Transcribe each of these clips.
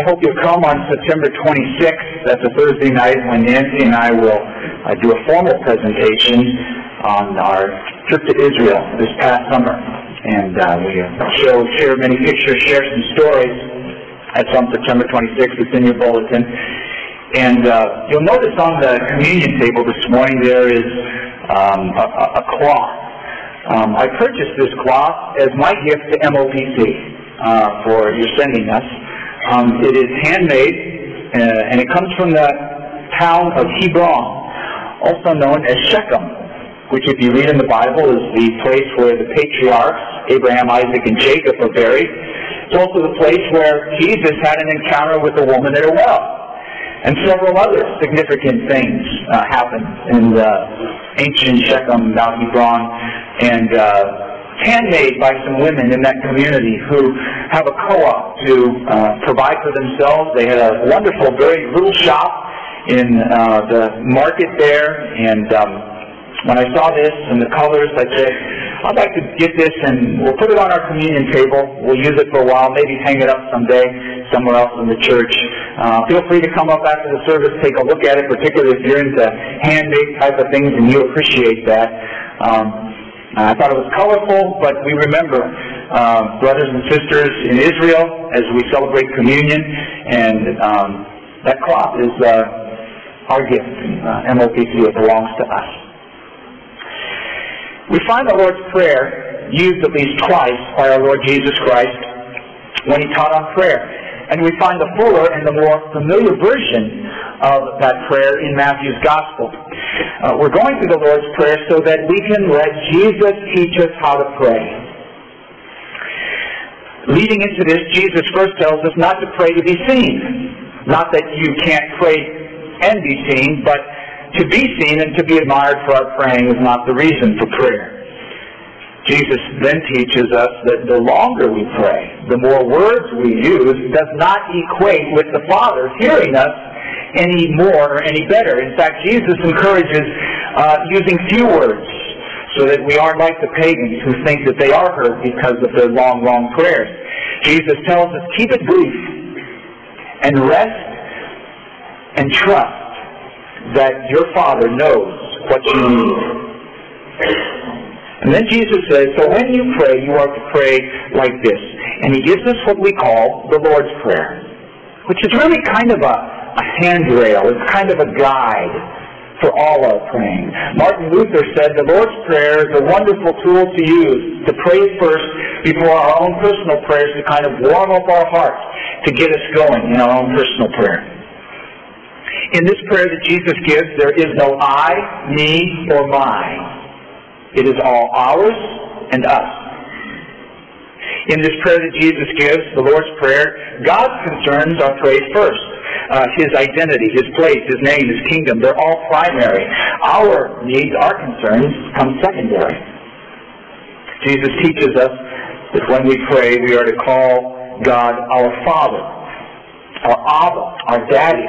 I hope you'll come on September 26th. That's a Thursday night when Nancy and I will uh, do a formal presentation on our trip to Israel this past summer. And uh, we show, share many pictures, share some stories. That's on September 26th. It's in your bulletin. And uh, you'll notice on the communion table this morning there is um, a, a, cloth. Um, I purchased this cloth as my gift to MOPC uh, for your sending us. Um, it is handmade, uh, and it comes from the town of Hebron, also known as Shechem, which if you read in the Bible is the place where the patriarchs, Abraham, Isaac, and Jacob are buried. It's also the place where Jesus had an encounter with a woman at a well. And several other significant things uh, happened in the ancient Shechem, Mount Hebron, and uh, handmade by some women in that community who have a co-op to uh, provide for themselves. They had a wonderful, very little shop in uh, the market there, and um, when I saw this and the colors, I said, I'd like to get this and we'll put it on our communion table. We'll use it for a while, maybe hang it up someday somewhere else in the church. Uh, feel free to come up after the service, take a look at it, particularly if you're into handmade type of things and you appreciate that. Um, I thought it was colorful, but we remember uh, brothers and sisters in Israel as we celebrate communion, and um, that cloth is uh, our gift, uh, MOPC. It belongs to us. We find the Lord's Prayer used at least twice by our Lord Jesus Christ when he taught on prayer. And we find the fuller and the more familiar version of that prayer in Matthew's Gospel. Uh, we're going through the Lord's Prayer so that we can let Jesus teach us how to pray. Leading into this, Jesus first tells us not to pray to be seen. Not that you can't pray and be seen, but to be seen and to be admired for our praying is not the reason for prayer. Jesus then teaches us that the longer we pray, the more words we use, does not equate with the Father hearing us any more or any better. In fact, Jesus encourages uh, using few words so that we aren't like the pagans who think that they are heard because of their long, long prayers. Jesus tells us, keep it brief and rest and trust that your Father knows what you need. And then Jesus says, so when you pray, you are to pray like this. And he gives us what we call the Lord's Prayer, which is really kind of a, a handrail. It's kind of a guide for all our praying. Martin Luther said the Lord's Prayer is a wonderful tool to use to pray first before our own personal prayers to kind of warm up our hearts to get us going in our own personal prayer. In this prayer that Jesus gives, there is no I, me, or my. It is all ours and us. In this prayer that Jesus gives, the Lord's Prayer, God's concerns are prayed first. Uh, his identity, His place, His name, His kingdom, they're all primary. Our needs, our concerns come secondary. Jesus teaches us that when we pray, we are to call God our Father, our Abba, our Daddy,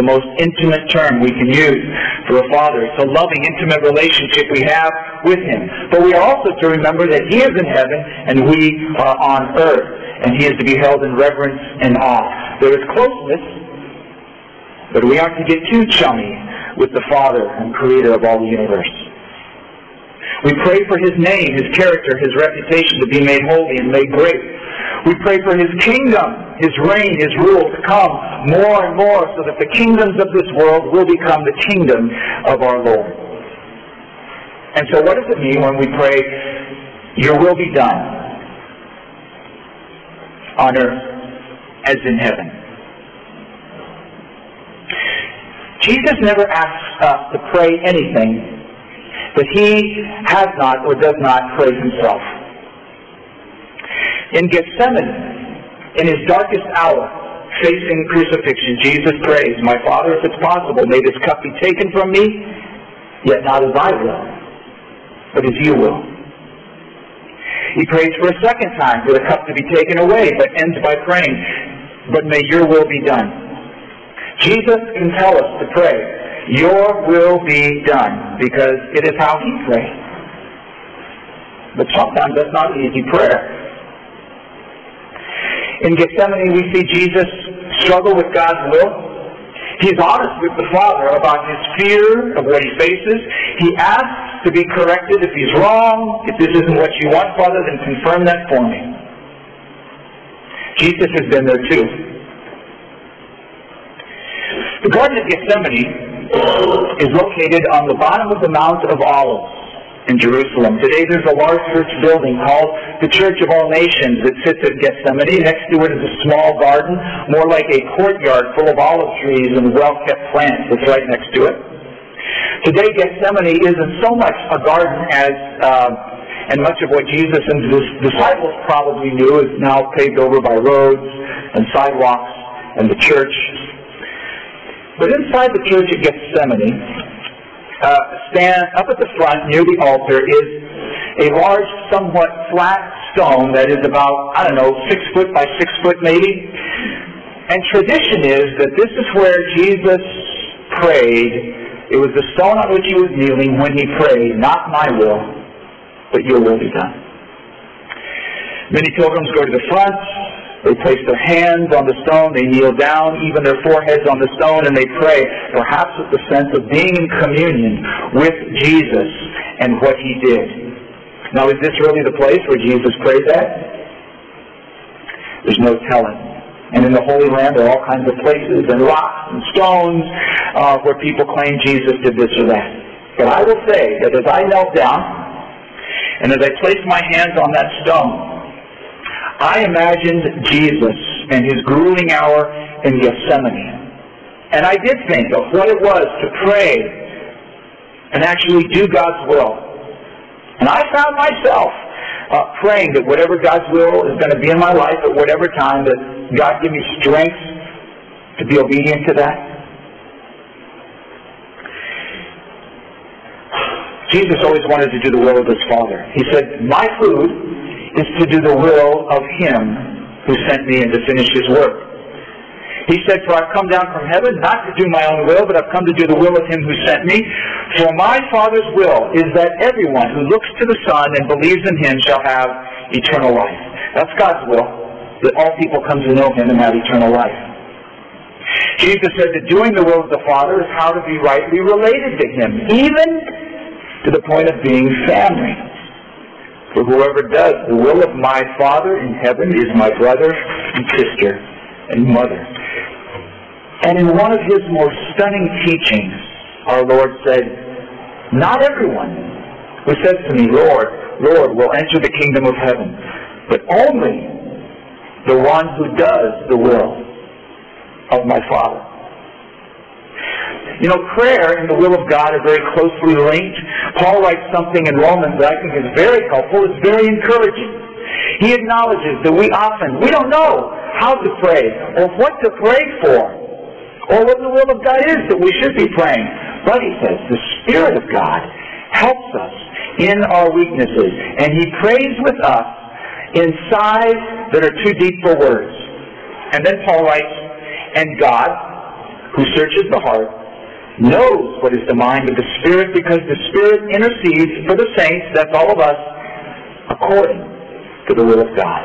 the most intimate term we can use for a father. It's a loving, intimate relationship we have with him. But we are also to remember that he is in heaven and we are on earth. And he is to be held in reverence and awe. There is closeness, but we aren't to get too chummy with the Father and Creator of all the universe. We pray for His name, His character, His reputation to be made holy and made great. We pray for His kingdom, His reign, His rule to come more and more so that the kingdoms of this world will become the kingdom of our Lord. And so what does it mean when we pray, Your will be done on earth as in heaven? Jesus never asks us to pray anything that he has not or does not pray himself. In Gethsemane, in his darkest hour, facing crucifixion, Jesus prays, My Father, if it's possible, may this cup be taken from me, yet not as I will, but as you will. He prays for a second time for the cup to be taken away, but ends by praying, But may your will be done. Jesus can tell us to pray, Your will be done, because it is how he prayed. But sometimes that's not an easy prayer. In Gethsemane, we see Jesus struggle with God's will. He's honest with the Father about his fear of what he faces. He asks to be corrected if he's wrong. If this isn't what you want, Father, then confirm that for me. Jesus has been there too. The Garden of Gethsemane is located on the bottom of the Mount of Olives in Jerusalem. Today there's a large church building called the Church of All Nations that sits at Gethsemane. Next to it is a small garden, more like a courtyard full of olive trees and well-kept plants that's right next to it. Today Gethsemane isn't so much a garden as, uh, and much of what Jesus and his disciples probably knew is now paved over by roads and sidewalks and the church. But inside the church at Gethsemane, uh, stand up at the front near the altar is a large, somewhat flat stone that is about, I don't know, six foot by six foot maybe. And tradition is that this is where Jesus prayed. It was the stone on which he was kneeling when he prayed, not my will, but your will be done. Many pilgrims go to the front, they place their hands on the stone, they kneel down, even their foreheads on the stone, and they pray, perhaps with the sense of being in communion with Jesus and what he did. Now, is this really the place where Jesus prayed that? There's no telling. And in the Holy Land, there are all kinds of places and rocks and stones uh, where people claim Jesus did this or that. But I will say that as I knelt down, and as I placed my hands on that stone, I imagined Jesus and his grueling hour in Gethsemane. And I did think of what it was to pray and actually do God's will. And I found myself uh, praying that whatever God's will is going to be in my life at whatever time, that God give me strength to be obedient to that. Jesus always wanted to do the will of his Father. He said, my food is to do the will of him who sent me and to finish his work. He said, For I've come down from heaven not to do my own will, but I've come to do the will of him who sent me. For my Father's will is that everyone who looks to the Son and believes in him shall have eternal life. That's God's will, that all people come to know him and have eternal life. Jesus said that doing the will of the Father is how to be rightly related to him, even to the point of being family. For whoever does the will of my Father in heaven is my brother and sister and mother. And in one of his most stunning teachings, our Lord said, Not everyone who says to me, Lord, Lord, will enter the kingdom of heaven, but only the one who does the will of my Father. You know, prayer and the will of God are very closely linked. Paul writes something in Romans that I think is very helpful. It's very encouraging. He acknowledges that we often, we don't know how to pray or what to pray for or what the will of God is that we should be praying. But he says the Spirit of God helps us in our weaknesses and he prays with us in sighs that are too deep for words. And then Paul writes, and God, who searches the heart, knows what is the mind of the Spirit because the Spirit intercedes for the saints, that's all of us, according to the will of God.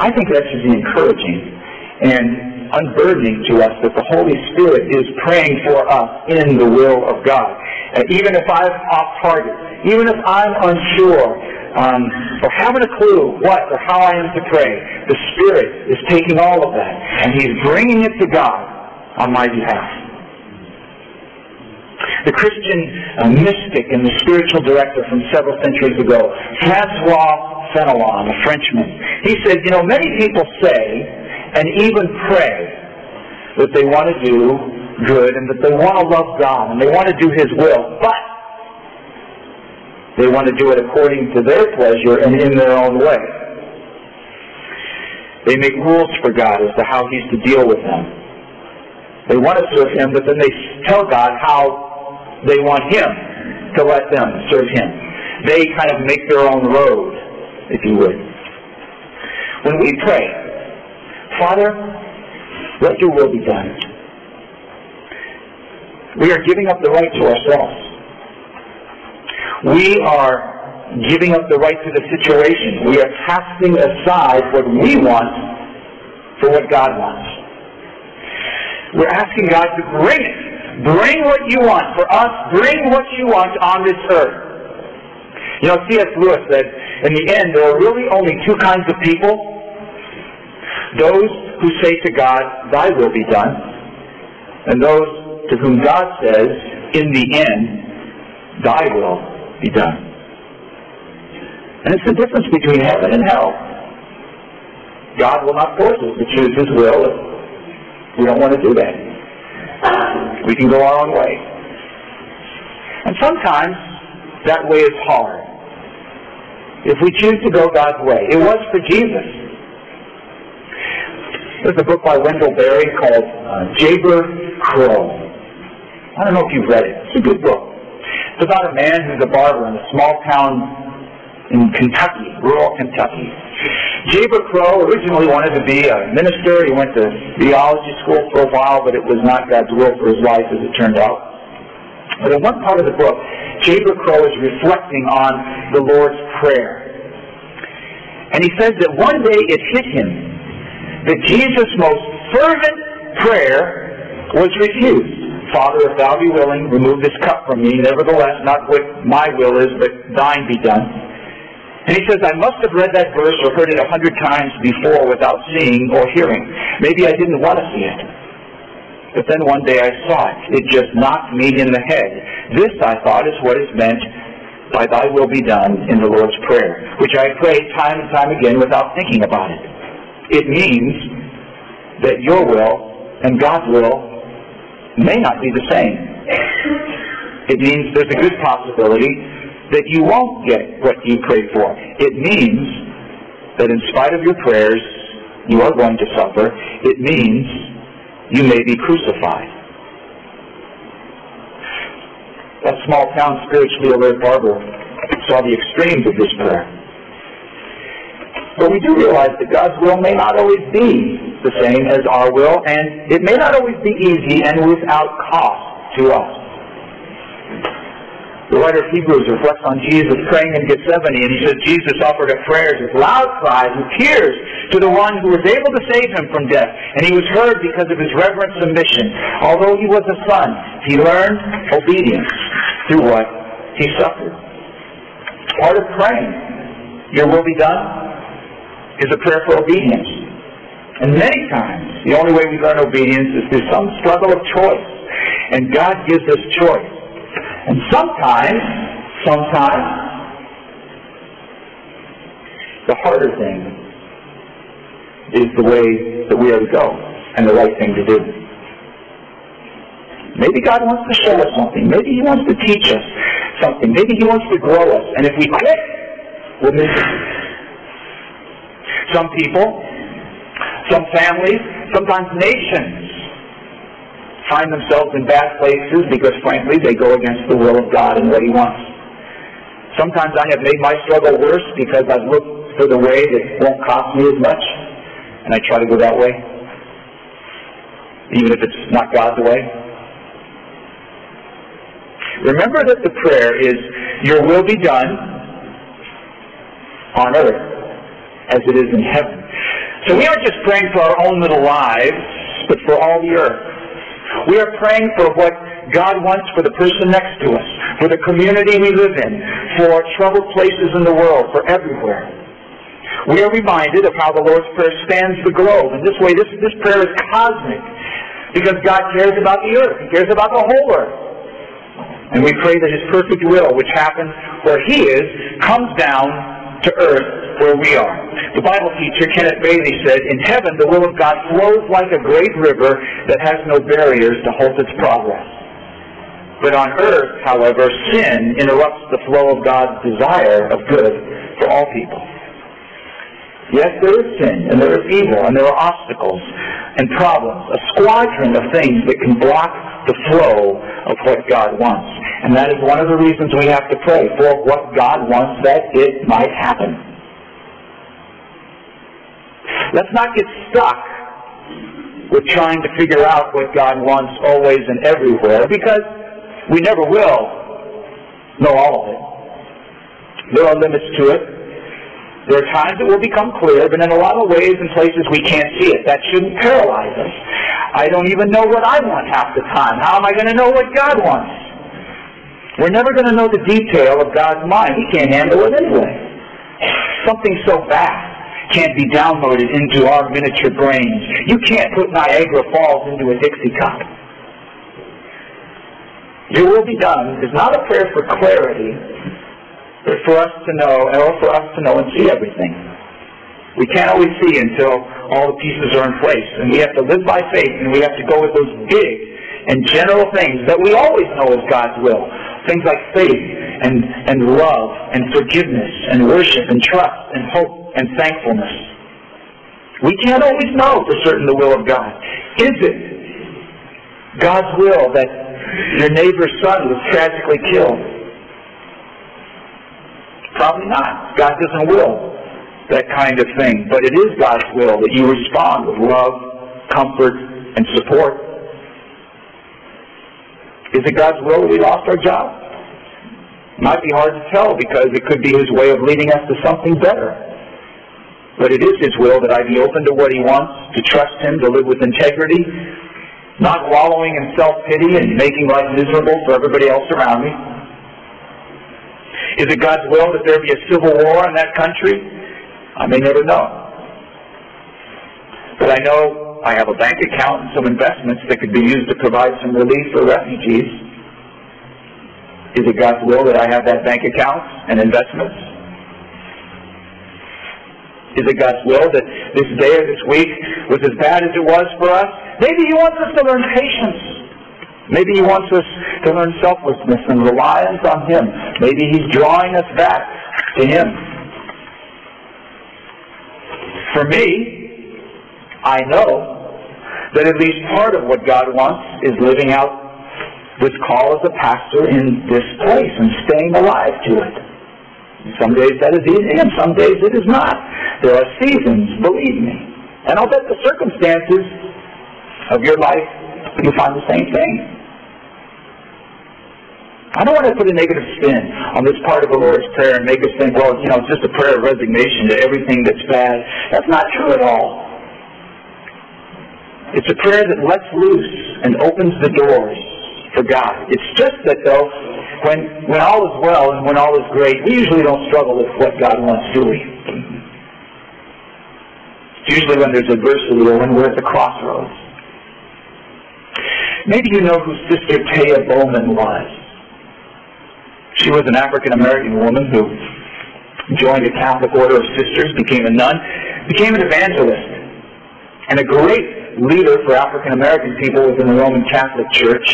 I think that should be encouraging and unburdening to us that the Holy Spirit is praying for us in the will of God. And even if I'm off target, even if I'm unsure, um, or haven't a clue what or how I am to pray, the Spirit is taking all of that and He's bringing it to God on my behalf. The Christian uh, mystic and the spiritual director from several centuries ago, Francois Fenelon, a Frenchman, he said, you know, many people say and even pray that they want to do good and that they want to love God and they want to do His will, but they want to do it according to their pleasure and in their own way. They make rules for God as to how He's to deal with them. They want to serve Him, but then they tell God how they want him to let them serve him. They kind of make their own road, if you would. When we pray, Father, let your will be done. We are giving up the right to ourselves. We are giving up the right to the situation. We are casting aside what we want for what God wants. We're asking God to bring. Bring what you want for us. Bring what you want on this earth. You know, C.S. Lewis said, in the end, there are really only two kinds of people. Those who say to God, thy will be done, and those to whom God says, in the end, thy will be done. And it's the difference between heaven and hell. God will not force us to choose his will we don't want to do that. We can go our own way. And sometimes that way is hard. If we choose to go God's way. It was for Jesus. There's a book by Wendell Berry called uh, Jayber Crow. I don't know if you've read it. It's a good book. It's about a man who's a barber in a small town in Kentucky, rural Kentucky. Jayber Crow originally wanted to be a minister. He went to theology school for a while, but it was not God's will for his life as it turned out. But in one part of the book, Jayber Crow is reflecting on the Lord's Prayer. And he says that one day it hit him that Jesus' most fervent prayer was refused. Father, if thou be willing, remove this cup from me. Nevertheless, not what my will is, but thine be done. And he says, I must have read that verse or heard it a hundred times before without seeing or hearing. Maybe I didn't want to see it. But then one day I saw it. It just knocked me in the head. This, I thought, is what is meant by thy will be done in the Lord's Prayer, which I pray time and time again without thinking about it. It means that your will and God's will may not be the same. It means there's a good possibility that you won't get what you prayed for. It means that in spite of your prayers, you are going to suffer. It means you may be crucified. That small town spiritually alert barber saw the extremes of this prayer. But we do realize that God's will may not always be the same as our will, and it may not always be easy and without cost to us. The writer of Hebrews reflects on Jesus praying in Gethsemane, and he says Jesus offered up prayers with loud cries and tears to the one who was able to save him from death, and he was heard because of his reverent submission. Although he was a son, he learned obedience through what he suffered. Part of praying, your will be done, is a prayer for obedience. And many times, the only way we learn obedience is through some struggle of choice. And God gives us choice. And sometimes, sometimes, the harder thing is the way that we are to go and the right thing to do. Maybe God wants to show us something. Maybe He wants to teach us something. Maybe He wants to grow us. And if we quit, we'll miss it. Some people, some families, sometimes nations find themselves in bad places because, frankly, they go against the will of God and what He wants. Sometimes I have made my struggle worse because I've looked for the way that won't cost me as much, and I try to go that way, even if it's not God's way. Remember that the prayer is, Your will be done on earth as it is in heaven. So we aren't just praying for our own little lives, but for all the earth. We are praying for what God wants for the person next to us, for the community we live in, for troubled places in the world, for everywhere. We are reminded of how the Lord's Prayer spans the globe. In this way, this, this prayer is cosmic because God cares about the earth. He cares about the whole earth. And we pray that His perfect will, which happens where He is, comes down to earth where we are. The Bible teacher Kenneth Bailey said, In heaven the will of God flows like a great river that has no barriers to halt its progress. But on earth, however, sin interrupts the flow of God's desire of good for all people. Yes, there is sin, and there is evil, and there are obstacles and problems, a squadron of things that can block the flow of what God wants. And that is one of the reasons we have to pray for what God wants that it might happen. Let's not get stuck with trying to figure out what God wants always and everywhere because we never will know all of it. There are limits to it. There are times it will become clear, but in a lot of ways and places we can't see it. That shouldn't paralyze us. I don't even know what I want half the time. How am I going to know what God wants? We're never going to know the detail of God's mind. He can't handle it anyway. Something so vast can't be downloaded into our miniature brains. You can't put Niagara Falls into a Dixie cup. Your will be done is not a prayer for clarity, but for us to know, or for us to know and see everything. We can't always see until all the pieces are in place, and we have to live by faith, and we have to go with those big and general things that we always know is God's will. Things like faith and, and love and forgiveness and worship and trust and hope and thankfulness. We can't always know for certain the will of God. Is it God's will that your neighbor's son was tragically killed? Probably not. God doesn't will that kind of thing. But it is God's will that you respond with love, comfort, and support. Is it God's will that we lost our job? Might be hard to tell because it could be His way of leading us to something better. But it is His will that I be open to what He wants, to trust Him, to live with integrity, not wallowing in self-pity and making life miserable for everybody else around me. Is it God's will that there be a civil war in that country? I may never know. But I know I have a bank account and some investments that could be used to provide some relief for refugees. Is it God's will that I have that bank account and investments? Is it God's will that this day or this week was as bad as it was for us? Maybe He wants us to learn patience. Maybe He wants us to learn selflessness and reliance on Him. Maybe He's drawing us back to Him. For me, I know that at least part of what God wants is living out this call as a pastor in this place and staying alive to it. Some days that is easy and some days it is not. There are seasons, believe me. And I'll bet the circumstances of your life, you find the same thing. I don't want to put a negative spin on this part of the Lord's Prayer and make us think, well, you know, it's just a prayer of resignation to everything that's bad. That's not true at all. It's a prayer that lets loose and opens the doors for God. It's just that, though, when, when all is well and when all is great, we usually don't struggle with what God wants, do we? Usually when there's adversity or when we're at the crossroads. Maybe you know who Sister Thea Bowman was. She was an African American woman who joined a Catholic order of sisters, became a nun, became an evangelist, and a great leader for African American people within the Roman Catholic Church.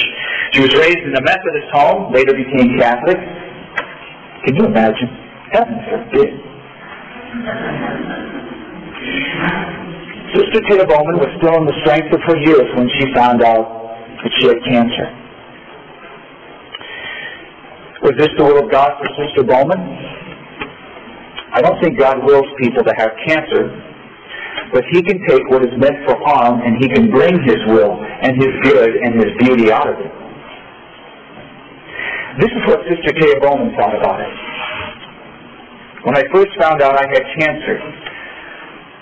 She was raised in a Methodist home, later became Catholic. Can you imagine? Heaven forbid. Sister Thea Bowman was still in the strength of her youth when she found out that she had cancer. Was this the will of God for Sister Bowman? I don't think God wills people to have cancer, but He can take what is meant for harm and He can bring His will and His good and His beauty out of it. This is what Sister Thea Bowman thought about it. When I first found out I had cancer,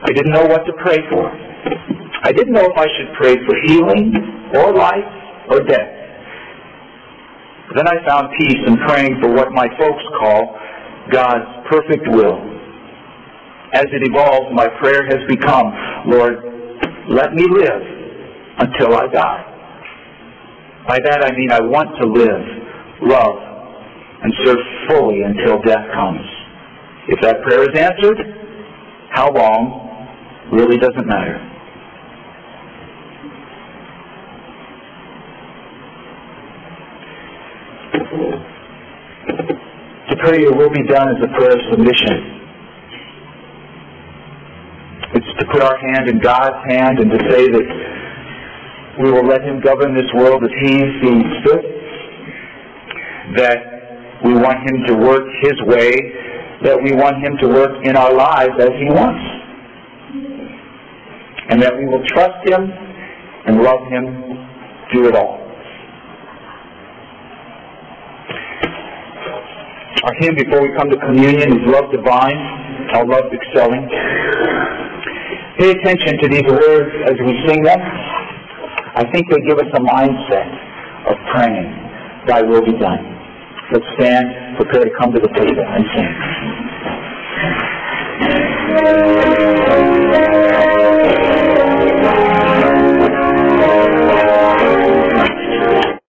I didn't know what to pray for. I didn't know if I should pray for healing or life or death. Then I found peace in praying for what my folks call God's perfect will. As it evolves, my prayer has become, Lord, let me live until I die. By that I mean I want to live, love, and serve fully until death comes. If that prayer is answered, how long really doesn't matter. To pray your will be done as a prayer of submission. It's to put our hand in God's hand and to say that we will let Him govern this world as He sees fit, that we want Him to work His way, that we want Him to work in our lives as He wants, and that we will trust Him and love Him through it all. our hymn before we come to communion is Love Divine, our love excelling. Pay attention to these words as we sing them. I think they give us a mindset of praying, Thy will be done. Let's stand, prepare to come to the table and sing.